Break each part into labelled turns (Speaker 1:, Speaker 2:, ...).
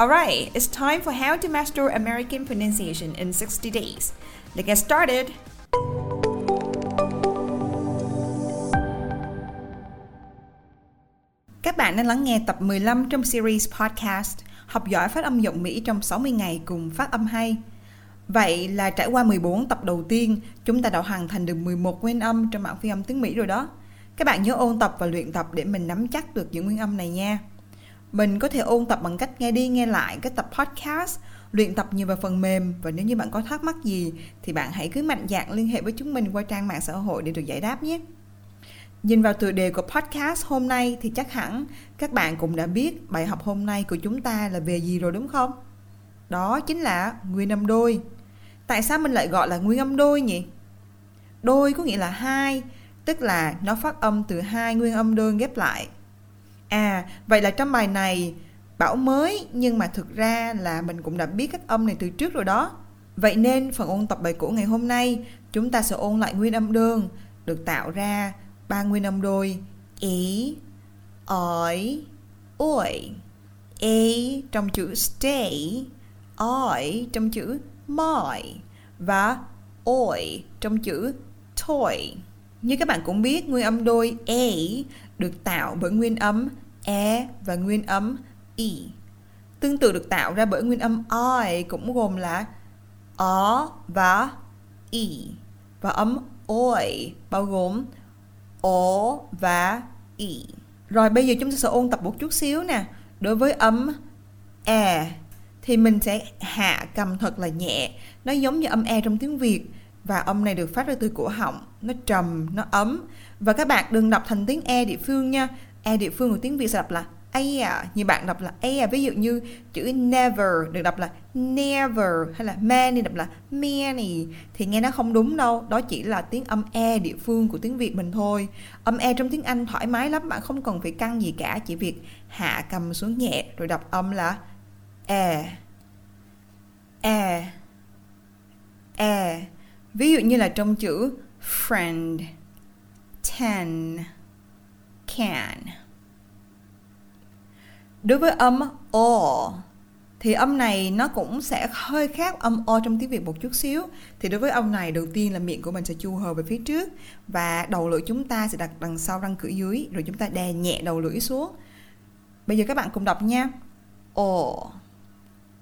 Speaker 1: Alright, it's time for how to master American pronunciation in 60 days. Let's get started! Các bạn đang lắng nghe tập 15 trong series podcast Học giỏi phát âm giọng Mỹ trong 60 ngày cùng phát âm hay. Vậy là trải qua 14 tập đầu tiên, chúng ta đã hoàn thành được 11 nguyên âm trong bảng phi âm tiếng Mỹ rồi đó. Các bạn nhớ ôn tập và luyện tập để mình nắm chắc được những nguyên âm này nha. Mình có thể ôn tập bằng cách nghe đi nghe lại các tập podcast, luyện tập nhiều vào phần mềm và nếu như bạn có thắc mắc gì thì bạn hãy cứ mạnh dạn liên hệ với chúng mình qua trang mạng xã hội để được giải đáp nhé. Nhìn vào tựa đề của podcast hôm nay thì chắc hẳn các bạn cũng đã biết bài học hôm nay của chúng ta là về gì rồi đúng không? Đó chính là nguyên âm đôi. Tại sao mình lại gọi là nguyên âm đôi nhỉ? Đôi có nghĩa là hai, tức là nó phát âm từ hai nguyên âm đơn ghép lại. À, vậy là trong bài này bảo mới nhưng mà thực ra là mình cũng đã biết các âm này từ trước rồi đó. Vậy nên phần ôn tập bài cũ ngày hôm nay chúng ta sẽ ôn lại nguyên âm đơn được tạo ra ba nguyên âm đôi ý, ỏi, oi. e trong chữ stay, ỏi trong chữ my và oi trong chữ toy. Như các bạn cũng biết, nguyên âm đôi A được tạo bởi nguyên âm E và nguyên âm E. Tương tự được tạo ra bởi nguyên âm I cũng gồm là O và E. Và âm OI bao gồm O và E. Rồi bây giờ chúng ta sẽ ôn tập một chút xíu nè. Đối với âm E thì mình sẽ hạ cầm thật là nhẹ. Nó giống như âm E trong tiếng Việt và âm này được phát ra từ cổ họng, nó trầm, nó ấm. Và các bạn đừng đọc thành tiếng e địa phương nha. E địa phương của tiếng việt sẽ đọc là e à. như bạn đọc là e à. ví dụ như chữ never được đọc là never hay là many đọc là many. Thì nghe nó không đúng đâu. Đó chỉ là tiếng âm e địa phương của tiếng việt mình thôi. Âm e trong tiếng anh thoải mái lắm. Bạn không cần phải căng gì cả. Chỉ việc hạ cầm xuống nhẹ rồi đọc âm là e. E. E ví dụ như là trong chữ friend, ten, can đối với âm o, thì âm này nó cũng sẽ hơi khác âm o trong tiếng Việt một chút xíu. Thì đối với âm này, đầu tiên là miệng của mình sẽ chu hờ về phía trước và đầu lưỡi chúng ta sẽ đặt đằng sau răng cửa dưới, rồi chúng ta đè nhẹ đầu lưỡi xuống. Bây giờ các bạn cùng đọc nha. O.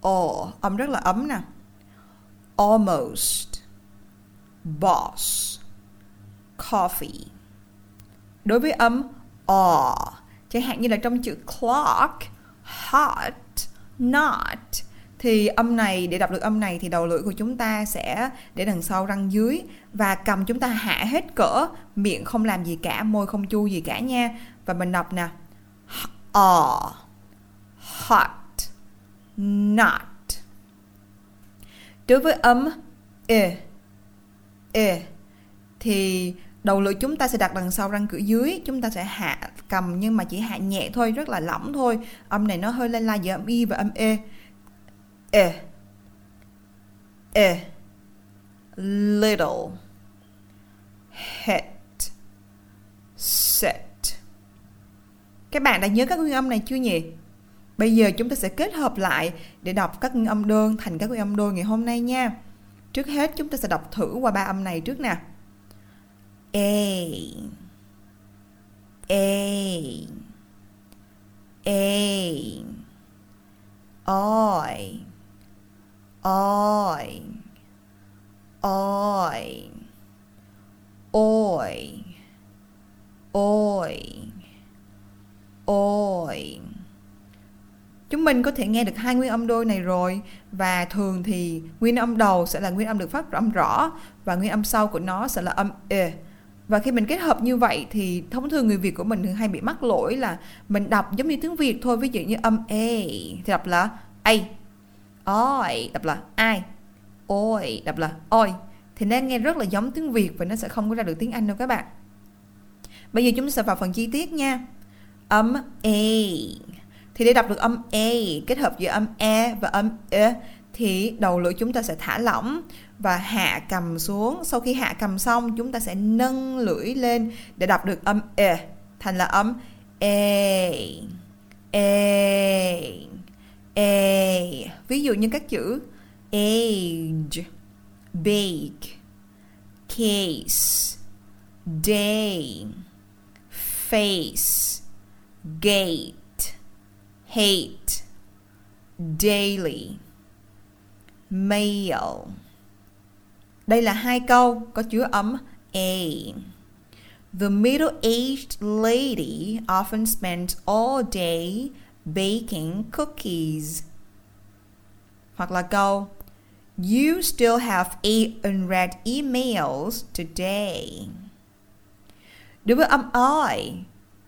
Speaker 1: O, âm rất là ấm nè. Almost. Boss. Coffee. Đối với âm o. Chẳng hạn như là trong chữ clock, hot, not. Thì âm này để đọc được âm này thì đầu lưỡi của chúng ta sẽ để đằng sau răng dưới và cầm chúng ta hạ hết cỡ miệng không làm gì cả môi không chu gì cả nha. Và mình đọc nè. O hot not. Đối với âm i e thì đầu lưỡi chúng ta sẽ đặt đằng sau răng cửa dưới. Chúng ta sẽ hạ cầm nhưng mà chỉ hạ nhẹ thôi, rất là lỏng thôi. Âm này nó hơi lên la giữa âm y và âm e. E e little, head, set. Các bạn đã nhớ các nguyên âm này chưa nhỉ? Bây giờ chúng ta sẽ kết hợp lại để đọc các nguyên âm đơn thành các nguyên âm đôi ngày hôm nay nha trước hết chúng ta sẽ đọc thử qua ba âm này trước nè. A A A I I oi oi oi oi chúng mình có thể nghe được hai nguyên âm đôi này rồi. Và thường thì nguyên âm đầu sẽ là nguyên âm được phát âm rõ, và nguyên âm sau của nó sẽ là âm e. Và khi mình kết hợp như vậy thì thông thường người Việt của mình thường hay bị mắc lỗi là mình đọc giống như tiếng Việt thôi, ví dụ như âm e thì đọc là a oi, đọc là ai oi đọc là oi thì nó nghe rất là giống tiếng Việt và nó sẽ không có ra được tiếng Anh đâu các bạn. Bây giờ chúng ta sẽ vào phần chi tiết nha. Âm e thì để đọc được âm e kết hợp giữa âm e và âm e thì đầu lưỡi chúng ta sẽ thả lỏng và hạ cầm xuống. Sau khi hạ cầm xong, chúng ta sẽ nâng lưỡi lên để đọc được âm e thành là âm e e e. Ví dụ như các chữ age, bake, case, day, face, gate hate daily mail đây là hai câu có chứa ấm a The middle-aged lady often spends all day baking cookies. Hoặc là câu, You still have eight unread emails today. Đối với âm i,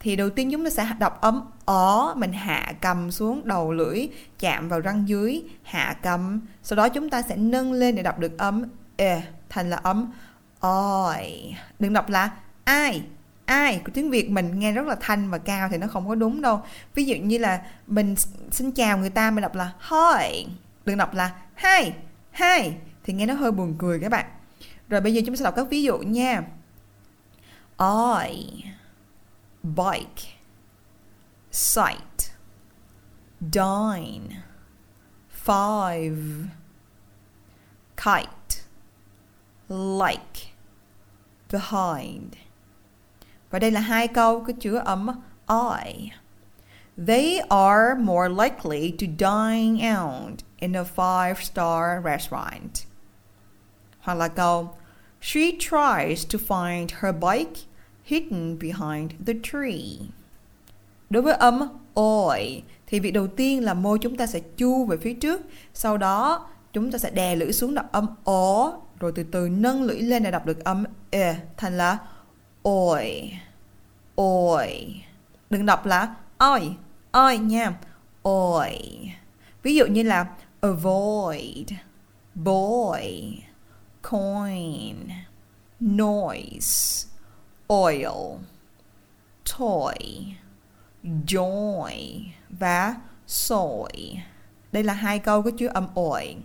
Speaker 1: thì đầu tiên chúng ta sẽ đọc âm ó, mình hạ cầm xuống đầu lưỡi, chạm vào răng dưới, hạ cầm. Sau đó chúng ta sẽ nâng lên để đọc được âm e thành là âm oi đừng đọc là ai ai của tiếng Việt mình nghe rất là thanh và cao thì nó không có đúng đâu. Ví dụ như là mình xin chào người ta, mình đọc là hi đừng đọc là hi hi thì nghe nó hơi buồn cười các bạn. Rồi bây giờ chúng ta sẽ đọc các ví dụ nha. I bike. Sight dine five kite like behind và đây là hai câu có chứa âm I They are more likely to dine out in a five-star restaurant. Hoặc là câu She tries to find her bike hidden behind the tree. Đối với âm oi thì việc đầu tiên là môi chúng ta sẽ chu về phía trước, sau đó chúng ta sẽ đè lưỡi xuống đọc âm ó, rồi từ từ nâng lưỡi lên để đọc được âm e thành là oi. Oi. Đừng đọc là oi, oi nha. Oi. Ví dụ như là avoid, boy, coin, noise oil, toy, joy và soy. Đây là hai câu có chứa âm oi.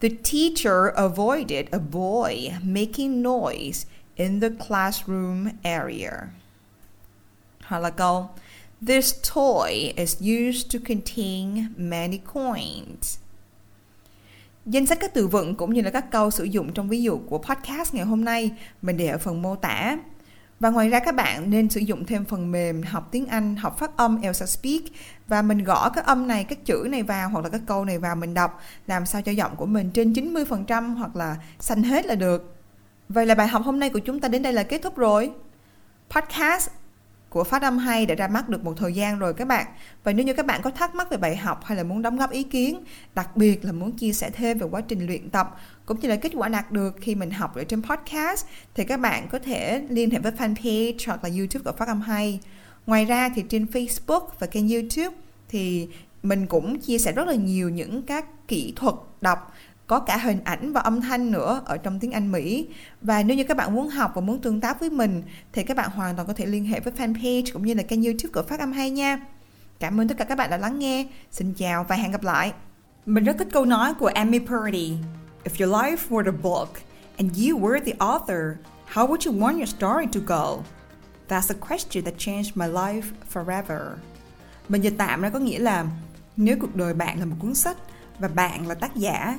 Speaker 1: The teacher avoided a boy making noise in the classroom area. Hoặc là câu, This toy is used to contain many coins. Danh sách các từ vựng cũng như là các câu sử dụng trong ví dụ của podcast ngày hôm nay mình để ở phần mô tả. Và ngoài ra các bạn nên sử dụng thêm phần mềm học tiếng Anh, học phát âm Elsa Speak và mình gõ các âm này, các chữ này vào hoặc là các câu này vào mình đọc làm sao cho giọng của mình trên 90% hoặc là xanh hết là được. Vậy là bài học hôm nay của chúng ta đến đây là kết thúc rồi. Podcast của Phát âm hay đã ra mắt được một thời gian rồi các bạn. Và nếu như các bạn có thắc mắc về bài học hay là muốn đóng góp ý kiến, đặc biệt là muốn chia sẻ thêm về quá trình luyện tập cũng như là kết quả đạt được khi mình học ở trên podcast thì các bạn có thể liên hệ với fanpage hoặc là YouTube của Phát âm hay. Ngoài ra thì trên Facebook và kênh YouTube thì mình cũng chia sẻ rất là nhiều những các kỹ thuật đọc có cả hình ảnh và âm thanh nữa ở trong tiếng Anh Mỹ. Và nếu như các bạn muốn học và muốn tương tác với mình thì các bạn hoàn toàn có thể liên hệ với fanpage cũng như là kênh YouTube của Phát âm hay nha. Cảm ơn tất cả các bạn đã lắng nghe. Xin chào và hẹn gặp lại. Mình rất thích câu nói của Amy Purdy. If your life were a book and you were the author, how would you want your story to go? That's a question that changed my life forever. Mình dịch tạm ra có nghĩa là nếu cuộc đời bạn là một cuốn sách và bạn là tác giả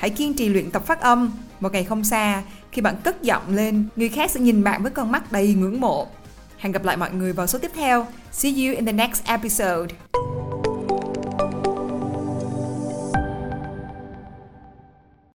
Speaker 1: Hãy kiên trì luyện tập phát âm. Một ngày không xa, khi bạn cất giọng lên, người khác sẽ nhìn bạn với con mắt đầy ngưỡng mộ. Hẹn gặp lại mọi người vào số tiếp theo. See you in the next episode.